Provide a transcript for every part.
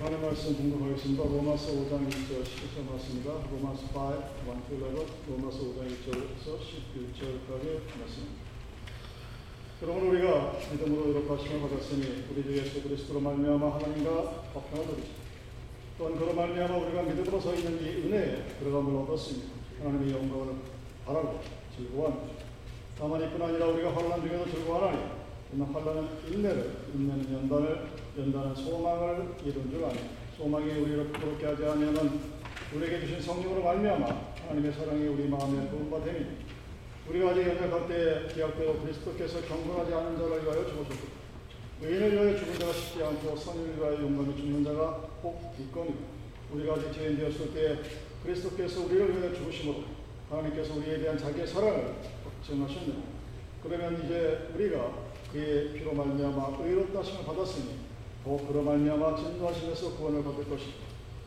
하나님 말씀 공부하겠습니다. 로마서 5장 1절 11절 말씀입니다. 로마서 5, 1 to 11, 로마서 5장 1절에서 11절까지 말씀입니다. 여러분 우리가 믿음으로 이렇게 하심을 받았으니 우리 주 예수 그리스도로 말미암아 하나님과 화평을 누리시고 또한 그로 말미암아 우리가 믿음으로 서 있는 이 은혜에 들어감을 얻었으니 하나님의 영광을 바라고 즐거워합니다. 다만 이뿐 아니라 우리가 환란 중에도 즐거워하나니 이는 환란은 인내를 인내는 연단을 연단은 소망을 이룬 줄 아니 소망이 우리를 부끄럽게 하지 아니하면 우리에게 주신 성령으로 말미암아 하나님의 사랑이 우리 마음에 부음바 되니. 우리가 아직 연약할 때 기약되어 그리스도께서 경건하지 않은 자를 위하여 죽으셨고 의인을 위하여 죽은 자가 쉽지 않고 선을 위하여 용감히 죽는 자가 꼭 있거니와 우리가 아직 죄인 되었을 때 그리스도께서 우리를 위하여 죽으심으로 하나님께서 우리에 대한 자기의 사랑을 확증하셨느니 그러면 이제 우리가 그의 피로 말미암아 의롭다 하심을 받았으니 곧 그로 말미암아 진노하심에서 구원을 받을 것이고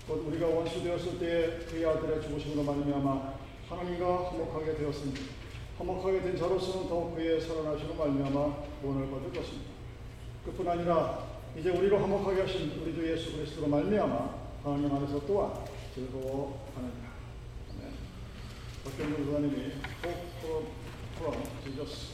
곧 우리가 원수 되었을 때에 그의 아들의 죽으심으로 말미암아 하나님과 화목하게 되었으니 화목하게 된 자로서는 더욱 그의 살아나시로 말미암아 구원을 받을 것입니다. 그뿐 아니라 이제 우리로 화목하게 하신 우리 주 예수 그리스도로 말미암아 하나님 안에서 또한 즐거워하느니라. 박경준 부사님이 Hope from Jesus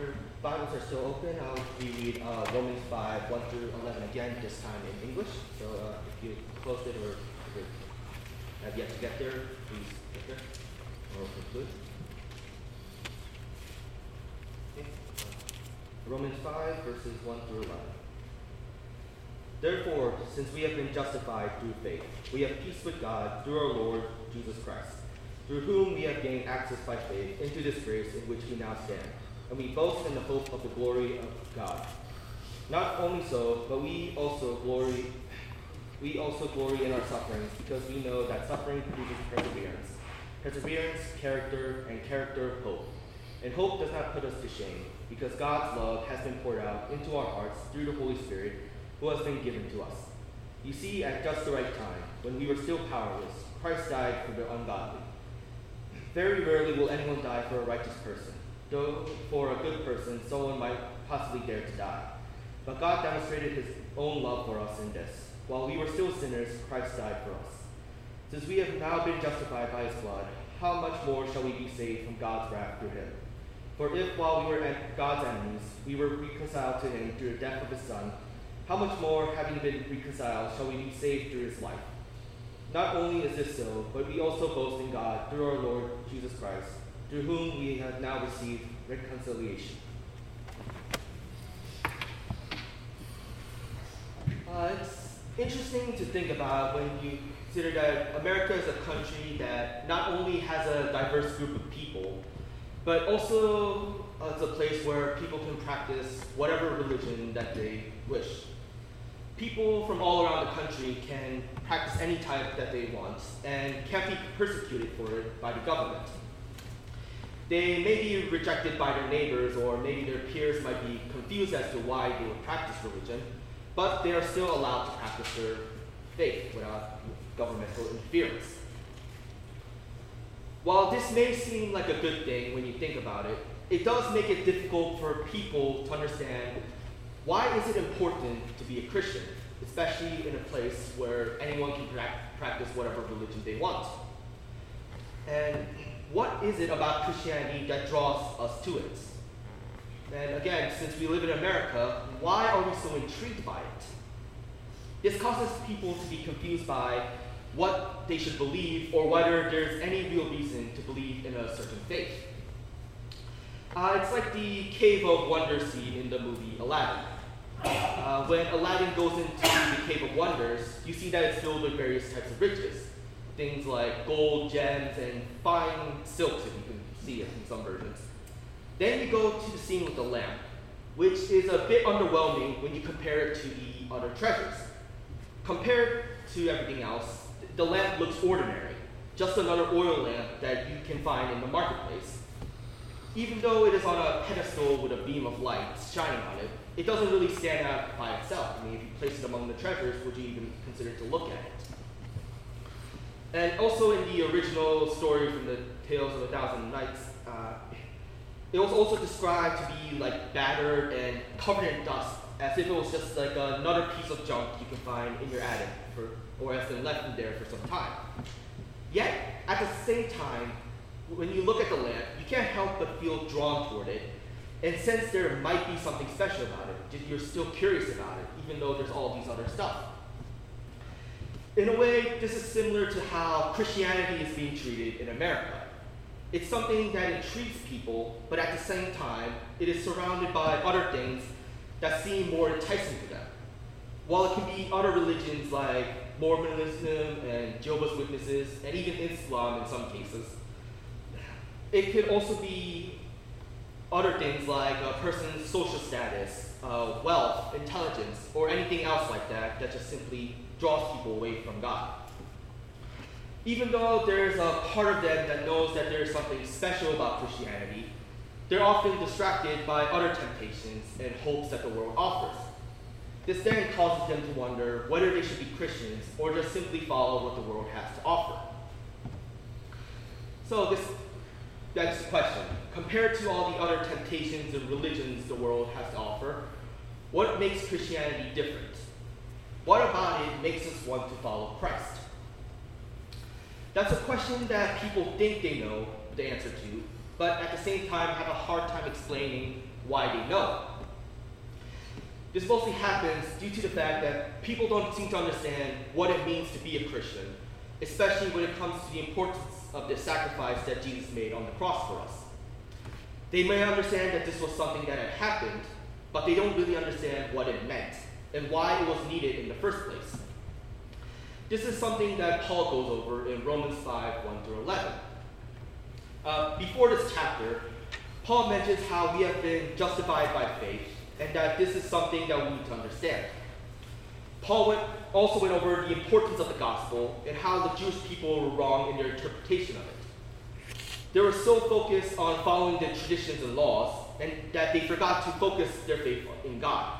your Bibles are still open, I'll read uh, Romans 5, 1 through 11 again, this time in English. So uh, if you closed it or have yet to get there, please get there or conclude. Romans 5, verses 1 through 11. Therefore, since we have been justified through faith, we have peace with God through our Lord Jesus Christ, through whom we have gained access by faith into this grace in which we now stand, and we boast in the hope of the glory of God. Not only so, but we also glory we also glory in our sufferings, because we know that suffering produces perseverance. Perseverance, character, and character, hope. And hope does not put us to shame, because God's love has been poured out into our hearts through the Holy Spirit who has been given to us. You see, at just the right time, when we were still powerless, Christ died for the ungodly. Very rarely will anyone die for a righteous person, though for a good person, someone might possibly dare to die. But God demonstrated his own love for us in this. While we were still sinners, Christ died for us. Since we have now been justified by his blood, how much more shall we be saved from God's wrath through him? For if while we were God's enemies, we were reconciled to him through the death of his Son, how much more, having been reconciled, shall we be saved through his life? Not only is this so, but we also boast in God through our Lord Jesus Christ, through whom we have now received reconciliation. Uh, it's interesting to think about when you consider that America is a country that not only has a diverse group of people, but also uh, it's a place where people can practice whatever religion that they wish. People from all around the country can practice any type that they want and can't be persecuted for it by the government. They may be rejected by their neighbors, or maybe their peers might be confused as to why they would practice religion, but they are still allowed to practice their faith without governmental interference. While this may seem like a good thing when you think about it, it does make it difficult for people to understand why is it important to be a Christian, especially in a place where anyone can prac- practice whatever religion they want. And what is it about Christianity that draws us to it? And again, since we live in America, why are we so intrigued by it? This causes people to be confused by what they should believe or whether there's any real reason to believe in a certain faith. Uh, it's like the Cave of Wonders scene in the movie Aladdin. Uh, when Aladdin goes into the Cave of Wonders, you see that it's filled with various types of riches. Things like gold, gems, and fine silks, if you can see it in some versions. Then you go to the scene with the lamp, which is a bit underwhelming when you compare it to the other treasures. Compared to everything else, the lamp looks ordinary, just another oil lamp that you can find in the marketplace. even though it is on a pedestal with a beam of light shining on it, it doesn't really stand out by itself. I mean, if you place it among the treasures, would you even consider to look at it? And also in the original story from the Tales of a Thousand Nights, uh, it was also described to be like battered and covered in dust, as if it was just like another piece of junk you can find in your attic, for, or has been left in there for some time. Yet, at the same time, when you look at the lamp, you can't help but feel drawn toward it. And since there might be something special about it, you're still curious about it, even though there's all these other stuff. In a way, this is similar to how Christianity is being treated in America. It's something that intrigues people, but at the same time, it is surrounded by other things that seem more enticing to them. While it can be other religions like Mormonism and Jehovah's Witnesses, and even Islam in some cases, it could also be other things like a person's social status, uh, wealth, intelligence, or anything else like that that just simply draws people away from God. Even though there's a part of them that knows that there's something special about Christianity, they're often distracted by other temptations and hopes that the world offers. This then causes them to wonder whether they should be Christians or just simply follow what the world has to offer. So this begs the question, compared to all the other temptations and religions the world has to offer, what makes Christianity different? What about it makes us want to follow Christ? That's a question that people think they know the answer to, but at the same time have a hard time explaining why they know. This mostly happens due to the fact that people don't seem to understand what it means to be a Christian, especially when it comes to the importance of the sacrifice that Jesus made on the cross for us. They may understand that this was something that had happened, but they don't really understand what it meant and why it was needed in the first place. This is something that Paul goes over in Romans 5 1 through 11. Uh, before this chapter, Paul mentions how we have been justified by faith and that this is something that we need to understand. Paul went, also went over the importance of the gospel and how the Jewish people were wrong in their interpretation of it. They were so focused on following the traditions and laws and that they forgot to focus their faith in God.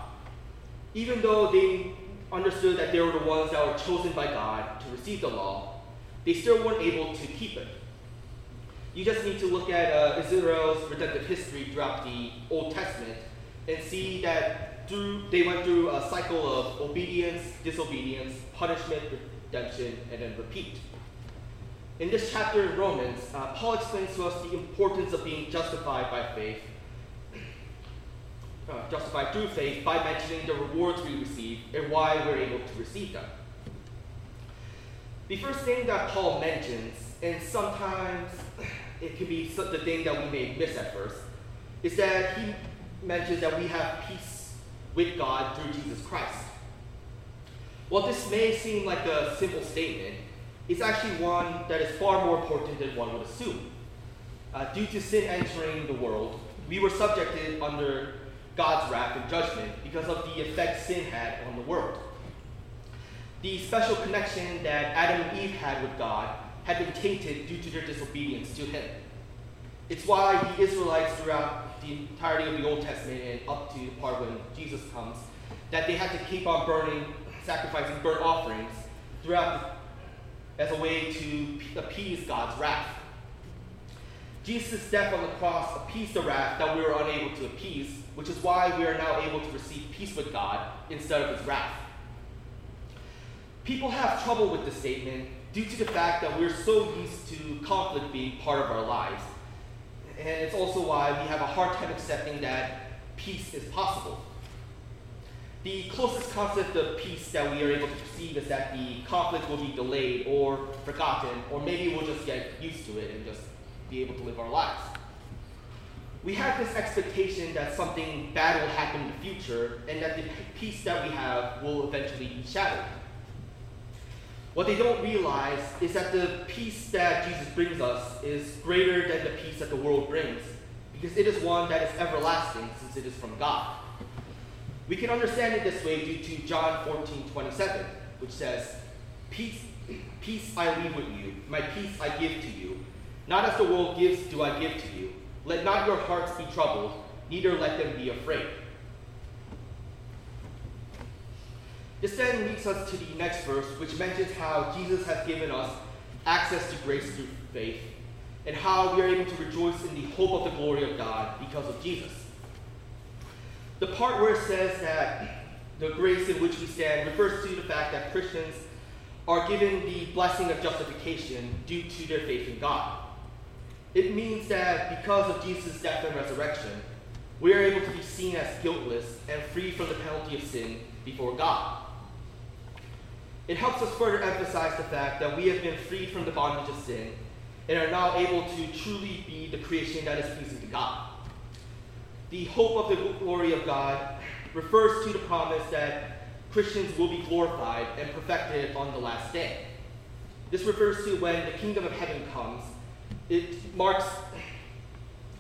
Even though they understood that they were the ones that were chosen by God to receive the law, they still weren't able to keep it. You just need to look at uh, Israel's redemptive history throughout the Old Testament and see that through, they went through a cycle of obedience, disobedience, punishment, redemption, and then repeat. In this chapter in Romans, uh, Paul explains to us the importance of being justified by faith uh, justified through faith by mentioning the rewards we receive and why we're able to receive them. The first thing that Paul mentions, and sometimes it can be the thing that we may miss at first, is that he mentions that we have peace with God through Jesus Christ. While this may seem like a simple statement, it's actually one that is far more important than one would assume. Uh, due to sin entering the world, we were subjected under God's wrath and judgment because of the effect sin had on the world. The special connection that Adam and Eve had with God had been tainted due to their disobedience to Him. It's why the Israelites, throughout the entirety of the Old Testament and up to the part when Jesus comes, that they had to keep on burning, sacrificing burnt offerings throughout as a way to appease God's wrath. Jesus' death on the cross appeased the wrath that we were unable to appease which is why we are now able to receive peace with God instead of his wrath. People have trouble with this statement due to the fact that we're so used to conflict being part of our lives. And it's also why we have a hard time accepting that peace is possible. The closest concept of peace that we are able to perceive is that the conflict will be delayed or forgotten, or maybe we'll just get used to it and just be able to live our lives we have this expectation that something bad will happen in the future and that the peace that we have will eventually be shattered. What they don't realize is that the peace that Jesus brings us is greater than the peace that the world brings, because it is one that is everlasting since it is from God. We can understand it this way due to John 14 27, which says, Peace, peace I leave with you, my peace I give to you. Not as the world gives, do I give to you. let not your hearts be troubled, neither let them be afraid. This then leads us to the next verse, which mentions how Jesus has given us access to grace through faith, and how we are able to rejoice in the hope of the glory of God because of Jesus. The part where it says that the grace in which we stand refers to the fact that Christians are given the blessing of justification due to their faith in God. It means that because of Jesus' death and resurrection, we are able to be seen as guiltless and free from the penalty of sin before God. It helps us further emphasize the fact that we have been freed from the bondage of sin and are now able to truly be the creation that is pleasing to God. The hope of the glory of God refers to the promise that Christians will be glorified and perfected on the last day. This refers to when the kingdom of heaven comes. It marks,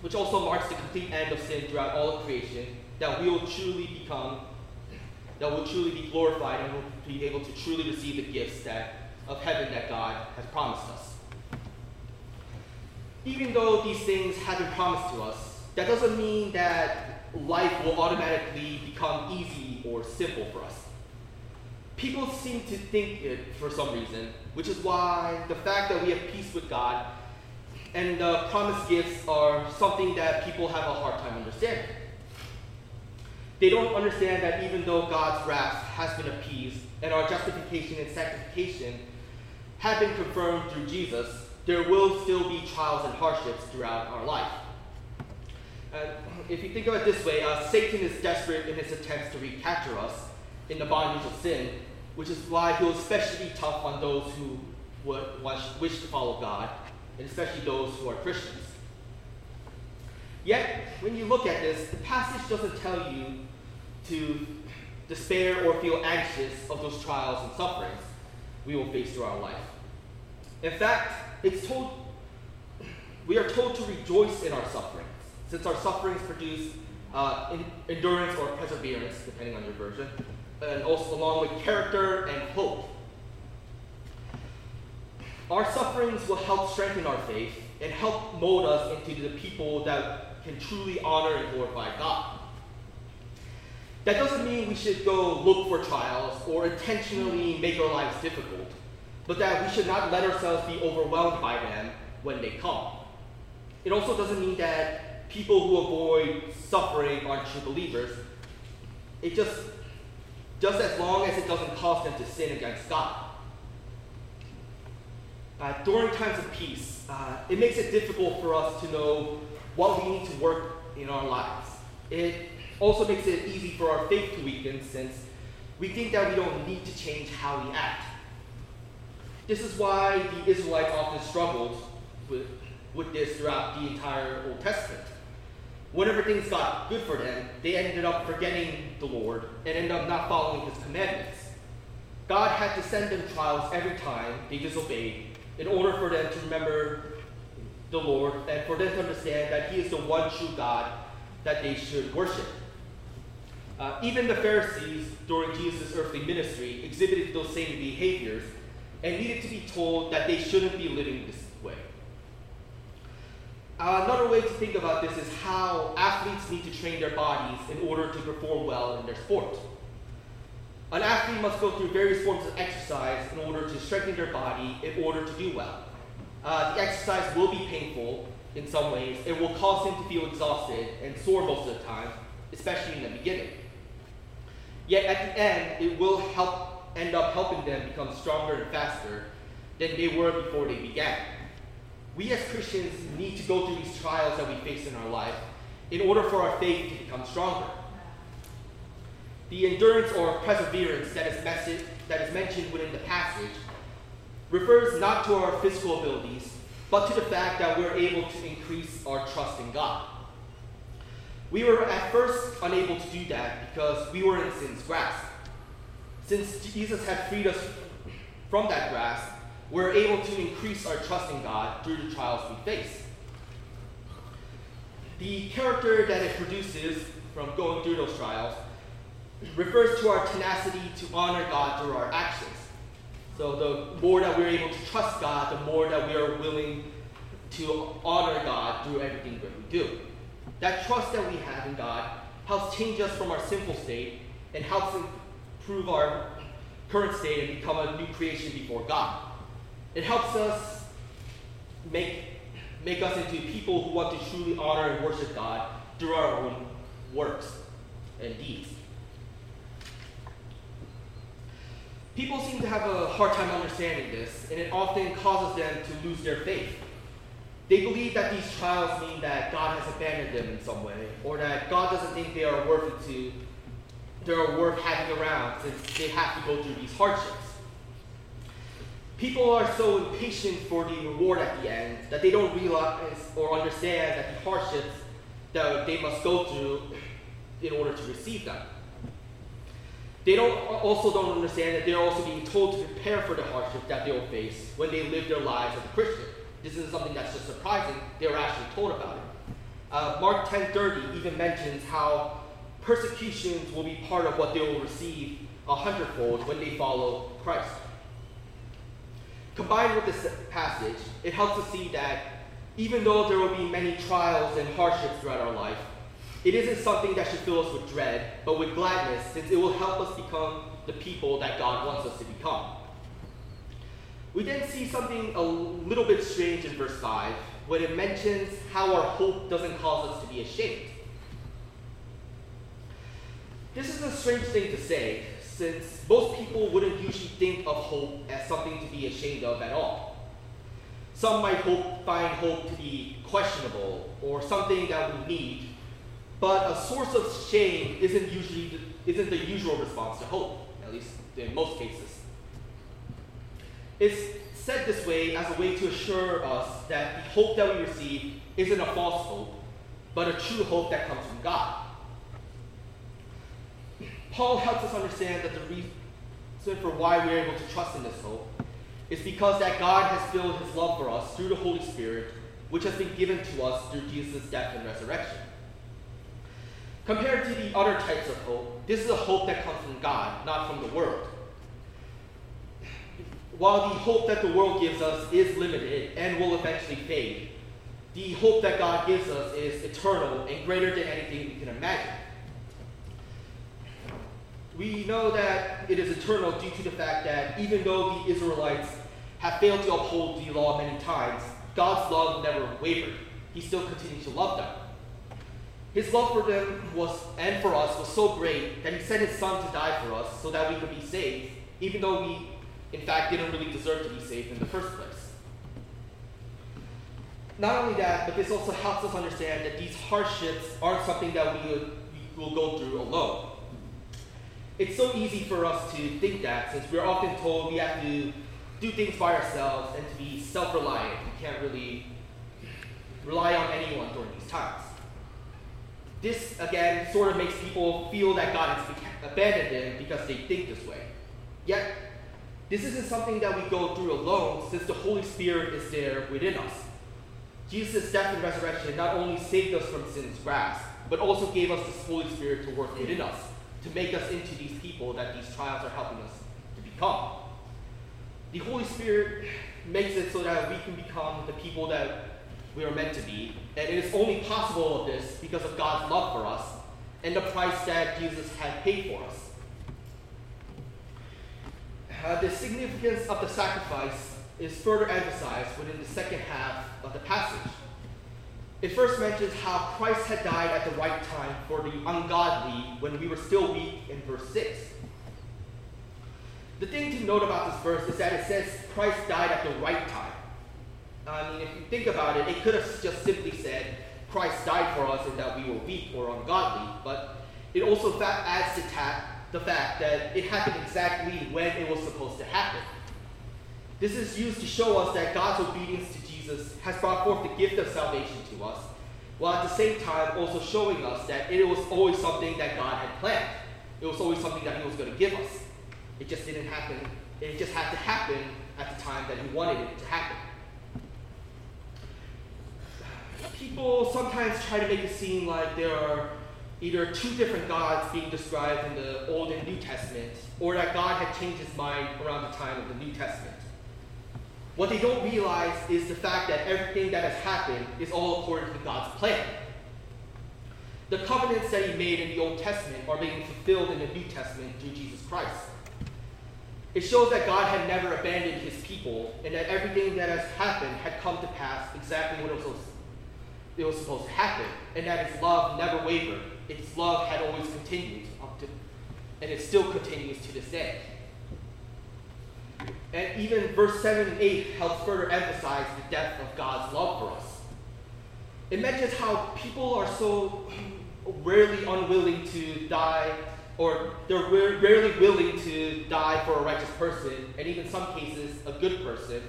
which also marks the complete end of sin throughout all of creation, that we will truly become, that will truly be glorified and will be able to truly receive the gifts that, of heaven that God has promised us. Even though these things have been promised to us, that doesn't mean that life will automatically become easy or simple for us. People seem to think it for some reason, which is why the fact that we have peace with God and the promised gifts are something that people have a hard time understanding. They don't understand that even though God's wrath has been appeased and our justification and sanctification have been confirmed through Jesus, there will still be trials and hardships throughout our life. Uh, if you think of it this way, uh, Satan is desperate in his attempts to recapture us in the bondage of sin, which is why he'll especially be tough on those who would wish to follow God, and especially those who are Christians. Yet, when you look at this, the passage doesn't tell you to despair or feel anxious of those trials and sufferings we will face through our life. In fact, it's told we are told to rejoice in our sufferings, since our sufferings produce uh, endurance or perseverance, depending on your version, and also along with character and hope. Our sufferings will help strengthen our faith and help mold us into the people that can truly honor and glorify God. That doesn't mean we should go look for trials or intentionally make our lives difficult, but that we should not let ourselves be overwhelmed by them when they come. It also doesn't mean that people who avoid suffering aren't true believers. It just, just as long as it doesn't cause them to sin against God. Uh, during times of peace, uh, it makes it difficult for us to know what we need to work in our lives. It also makes it easy for our faith to weaken since we think that we don't need to change how we act. This is why the Israelites often struggled with, with this throughout the entire Old Testament. Whenever things got good for them, they ended up forgetting the Lord and ended up not following his commandments. God had to send them trials every time they disobeyed in order for them to remember the Lord and for them to understand that he is the one true God that they should worship. Uh, even the Pharisees during Jesus' earthly ministry exhibited those same behaviors and needed to be told that they shouldn't be living this way. Uh, another way to think about this is how athletes need to train their bodies in order to perform well in their sport. An athlete must go through various forms of exercise in order to strengthen their body in order to do well. Uh, the exercise will be painful in some ways. It will cause him to feel exhausted and sore most of the time, especially in the beginning. Yet at the end, it will help end up helping them become stronger and faster than they were before they began. We as Christians need to go through these trials that we face in our life in order for our faith to become stronger. The endurance or perseverance that is, message, that is mentioned within the passage refers not to our physical abilities, but to the fact that we're able to increase our trust in God. We were at first unable to do that because we were in sin's grasp. Since Jesus had freed us from that grasp, we're able to increase our trust in God through the trials we face. The character that it produces from going through those trials refers to our tenacity to honor God through our actions. So the more that we're able to trust God, the more that we are willing to honor God through everything that we do. That trust that we have in God helps change us from our sinful state and helps improve our current state and become a new creation before God. It helps us make, make us into people who want to truly honor and worship God through our own works and deeds. People seem to have a hard time understanding this, and it often causes them to lose their faith. They believe that these trials mean that God has abandoned them in some way, or that God doesn't think they are worth it to, they are worth having around since they have to go through these hardships. People are so impatient for the reward at the end that they don't realize or understand that the hardships that they must go through in order to receive them. They don't also don't understand that they're also being told to prepare for the hardship that they will face when they live their lives as a Christian. This isn't something that's just surprising. They were actually told about it. Uh, Mark 10:30 even mentions how persecutions will be part of what they will receive a hundredfold when they follow Christ. Combined with this passage, it helps us see that even though there will be many trials and hardships throughout our life, it isn't something that should fill us with dread, but with gladness, since it will help us become the people that God wants us to become. We then see something a little bit strange in verse 5 when it mentions how our hope doesn't cause us to be ashamed. This is a strange thing to say, since most people wouldn't usually think of hope as something to be ashamed of at all. Some might hope, find hope to be questionable or something that we need, but a source of shame isn't usually the, isn't the usual response to hope, at least in most cases. It's said this way as a way to assure us that the hope that we receive isn't a false hope, but a true hope that comes from God. Paul helps us understand that the reason for why we're able to trust in this hope is because that God has filled his love for us through the Holy Spirit, which has been given to us through Jesus' death and resurrection. Compared to the other types of hope, this is a hope that comes from God, not from the world. While the hope that the world gives us is limited and will eventually fade, the hope that God gives us is eternal and greater than anything we can imagine. We know that it is eternal due to the fact that even though the Israelites have failed to uphold the law many times, God's love never wavered. He still continues to love them. His love for them was and for us was so great that he sent his son to die for us so that we could be saved, even though we in fact didn't really deserve to be saved in the first place. Not only that, but this also helps us understand that these hardships aren't something that we will, we will go through alone. It's so easy for us to think that since we're often told we have to do things by ourselves and to be self reliant. We can't really rely on anyone during these times. This, again, sort of makes people feel that God has abandoned them because they think this way. Yet, this isn't something that we go through alone since the Holy Spirit is there within us. Jesus' death and resurrection not only saved us from sin's grasp, but also gave us this Holy Spirit to work within us, to make us into these people that these trials are helping us to become. The Holy Spirit makes it so that we can become the people that we are meant to be. And it is only possible of this because of God's love for us and the price that Jesus had paid for us. Uh, the significance of the sacrifice is further emphasized within the second half of the passage. It first mentions how Christ had died at the right time for the ungodly when we were still weak in verse 6. The thing to note about this verse is that it says Christ died at the right time. I mean, if you think about it, it could have just simply said Christ died for us and that we were weak or ungodly, but it also adds to ta- the fact that it happened exactly when it was supposed to happen. This is used to show us that God's obedience to Jesus has brought forth the gift of salvation to us, while at the same time also showing us that it was always something that God had planned. It was always something that He was going to give us. It just didn't happen. It just had to happen at the time that he wanted it to happen. People sometimes try to make it seem like there are either two different gods being described in the Old and New Testament, or that God had changed his mind around the time of the New Testament. What they don't realize is the fact that everything that has happened is all according to God's plan. The covenants that he made in the Old Testament are being fulfilled in the New Testament through Jesus Christ. It shows that God had never abandoned his people and that everything that has happened had come to pass exactly what it was, it was supposed to happen, and that his love never wavered. Its love had always continued up to, and it still continues to this day. And even verse 7 and 8 helps further emphasize the depth of God's love for us. It mentions how people are so rarely unwilling to die, or they're rarely willing to die for a righteous person, and even some cases, a good person.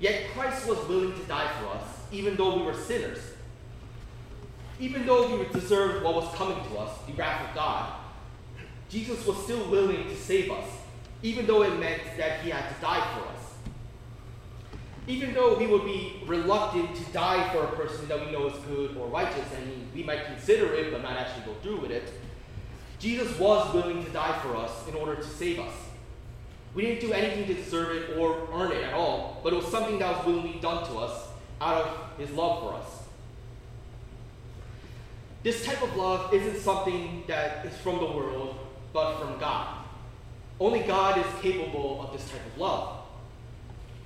Yet Christ was willing to die for us, even though we were sinners. Even though we deserved what was coming to us, the wrath of God, Jesus was still willing to save us, even though it meant that he had to die for us. Even though we would be reluctant to die for a person that we know is good or righteous, and we might consider it but not actually go through with it, Jesus was willing to die for us in order to save us. We didn't do anything to deserve it or earn it at all, but it was something that was willingly done to us out of his love for us. This type of love isn't something that is from the world, but from God. Only God is capable of this type of love.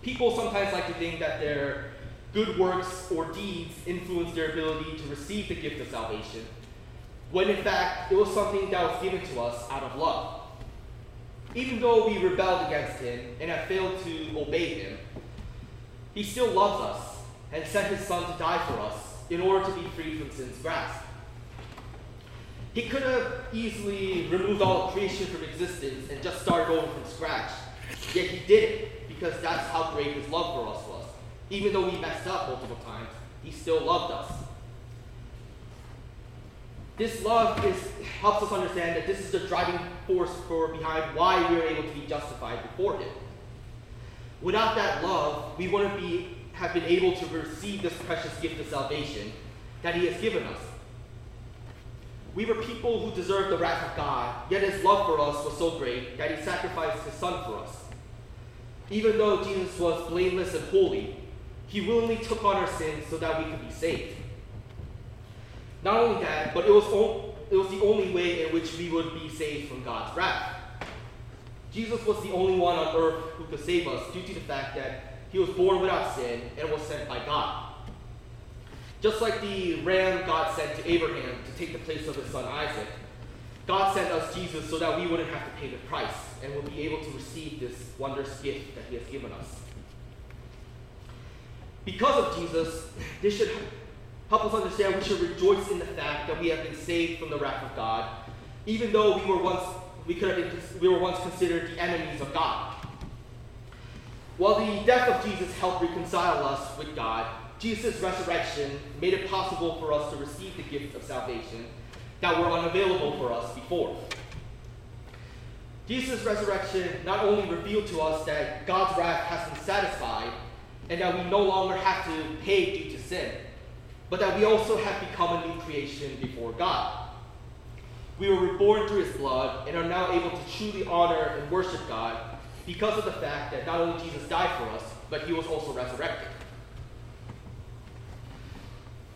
People sometimes like to think that their good works or deeds influence their ability to receive the gift of salvation, when in fact it was something that was given to us out of love. Even though we rebelled against him and have failed to obey him, he still loves us and sent his son to die for us in order to be free from sin's grasp. He could have easily removed all creation from existence and just started over from scratch, yet he didn't, because that's how great his love for us was. Even though we messed up multiple times, he still loved us. This love is, helps us understand that this is the driving force for behind why we are able to be justified before him. Without that love, we wouldn't be have been able to receive this precious gift of salvation that he has given us. We were people who deserved the wrath of God, yet his love for us was so great that he sacrificed his son for us. Even though Jesus was blameless and holy, he willingly took on our sins so that we could be saved. Not only that, but it was, o- it was the only way in which we would be saved from God's wrath. Jesus was the only one on earth who could save us due to the fact that he was born without sin and was sent by God. Just like the ram God sent to Abraham to take the place of his son Isaac, God sent us Jesus so that we wouldn't have to pay the price and would be able to receive this wondrous gift that he has given us. Because of Jesus, this should help us understand we should rejoice in the fact that we have been saved from the wrath of God, even though we were once we could have been, we were once considered the enemies of God. While the death of Jesus helped reconcile us with God, Jesus' resurrection made it possible for us to receive the gift of salvation that were unavailable for us before. Jesus' resurrection not only revealed to us that God's wrath has been satisfied and that we no longer have to pay due to sin, but that we also have become a new creation before God. We were reborn through his blood and are now able to truly honor and worship God because of the fact that not only Jesus died for us, but he was also resurrected.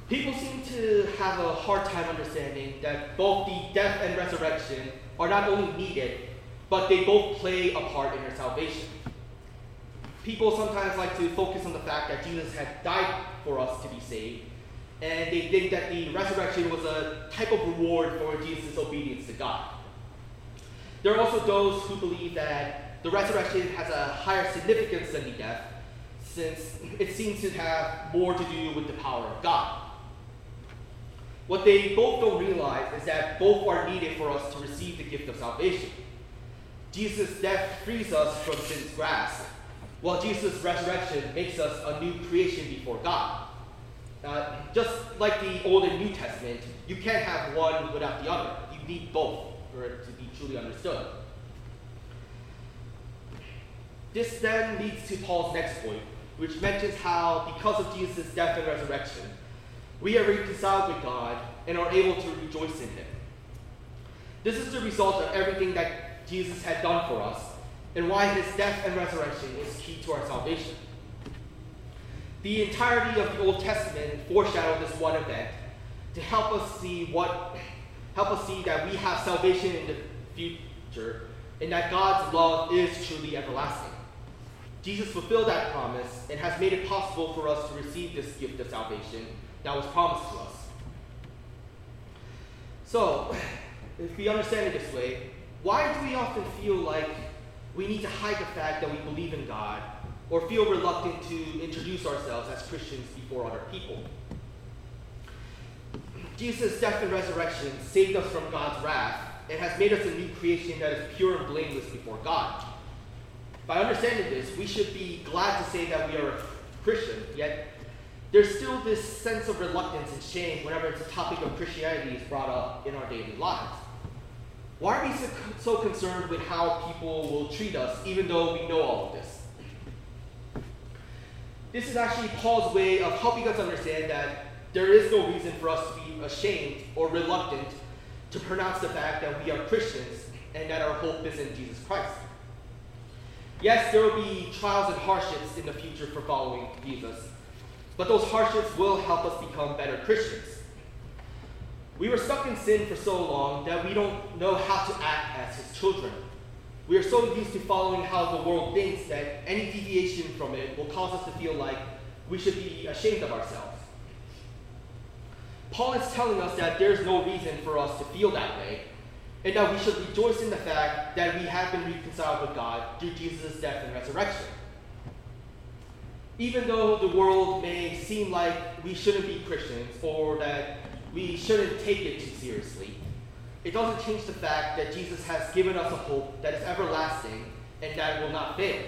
People seem to have a hard time understanding that both the death and resurrection are not only needed, but they both play a part in our salvation. People sometimes like to focus on the fact that Jesus had died for us to be saved, and they think that the resurrection was a type of reward for Jesus' obedience to God. There are also those who believe that the resurrection has a higher significance than the death, since it seems to have more to do with the power of God. What they both don't realize is that both are needed for us to receive the gift of salvation. Jesus' death frees us from sin's grasp, while Jesus' resurrection makes us a new creation before God. Uh, just like the Old and New Testament, you can't have one without the other. You need both for it to be truly understood. This then leads to Paul's next point, which mentions how, because of Jesus' death and resurrection, we are reconciled with God and are able to rejoice in Him. This is the result of everything that Jesus had done for us and why His death and resurrection is key to our salvation. The entirety of the Old Testament foreshadowed this one event to help us see what help us see that we have salvation in the future and that God's love is truly everlasting. Jesus fulfilled that promise and has made it possible for us to receive this gift of salvation that was promised to us. So, if we understand it this way, why do we often feel like we need to hide the fact that we believe in God or feel reluctant to introduce ourselves as Christians before other people? Jesus' death and resurrection saved us from God's wrath and has made us a new creation that is pure and blameless before God. By understanding this, we should be glad to say that we are a Christian, yet there's still this sense of reluctance and shame whenever the topic of Christianity is brought up in our daily lives. Why are we so, so concerned with how people will treat us, even though we know all of this? This is actually Paul's way of helping us understand that there is no reason for us to be ashamed or reluctant to pronounce the fact that we are Christians and that our hope is in Jesus Christ. Yes, there will be trials and hardships in the future for following Jesus, but those hardships will help us become better Christians. We were stuck in sin for so long that we don't know how to act as his children. We are so used to following how the world thinks that any deviation from it will cause us to feel like we should be ashamed of ourselves. Paul is telling us that there's no reason for us to feel that way, and that we should rejoice in the fact that we have been reconciled with God through Jesus' death and resurrection. Even though the world may seem like we shouldn't be Christians or that we shouldn't take it too seriously, it doesn't change the fact that Jesus has given us a hope that is everlasting and that will not fail.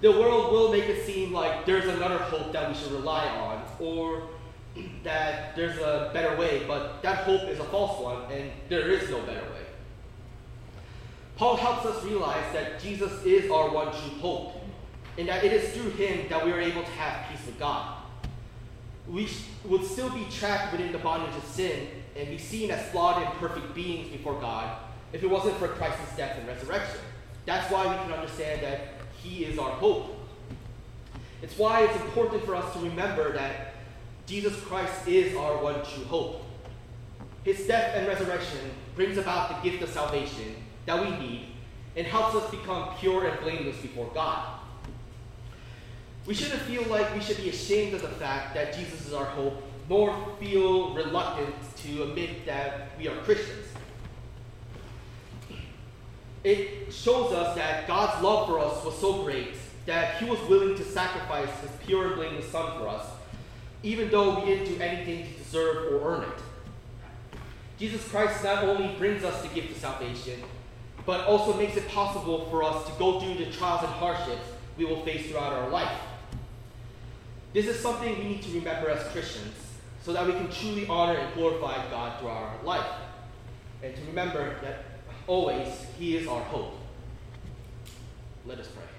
The world will make it seem like there's another hope that we should rely on, or that there's a better way, but that hope is a false one, and there is no better way. Paul helps us realize that Jesus is our one true hope, and that it is through him that we are able to have peace with God. We would still be trapped within the bondage of sin and be seen as flawed and perfect beings before God if it wasn't for Christ's death and resurrection. That's why we can understand that he is our hope. It's why it's important for us to remember that Jesus Christ is our one true hope. His death and resurrection brings about the gift of salvation that we need and helps us become pure and blameless before God. We shouldn't feel like we should be ashamed of the fact that Jesus is our hope, nor feel reluctant to admit that we are Christians. It shows us that God's love for us was so great that he was willing to sacrifice his pure and blameless son for us even though we didn't do anything to deserve or earn it. Jesus Christ not only brings us the gift of salvation, but also makes it possible for us to go through the trials and hardships we will face throughout our life. This is something we need to remember as Christians so that we can truly honor and glorify God through our life. And to remember that always He is our hope. Let us pray.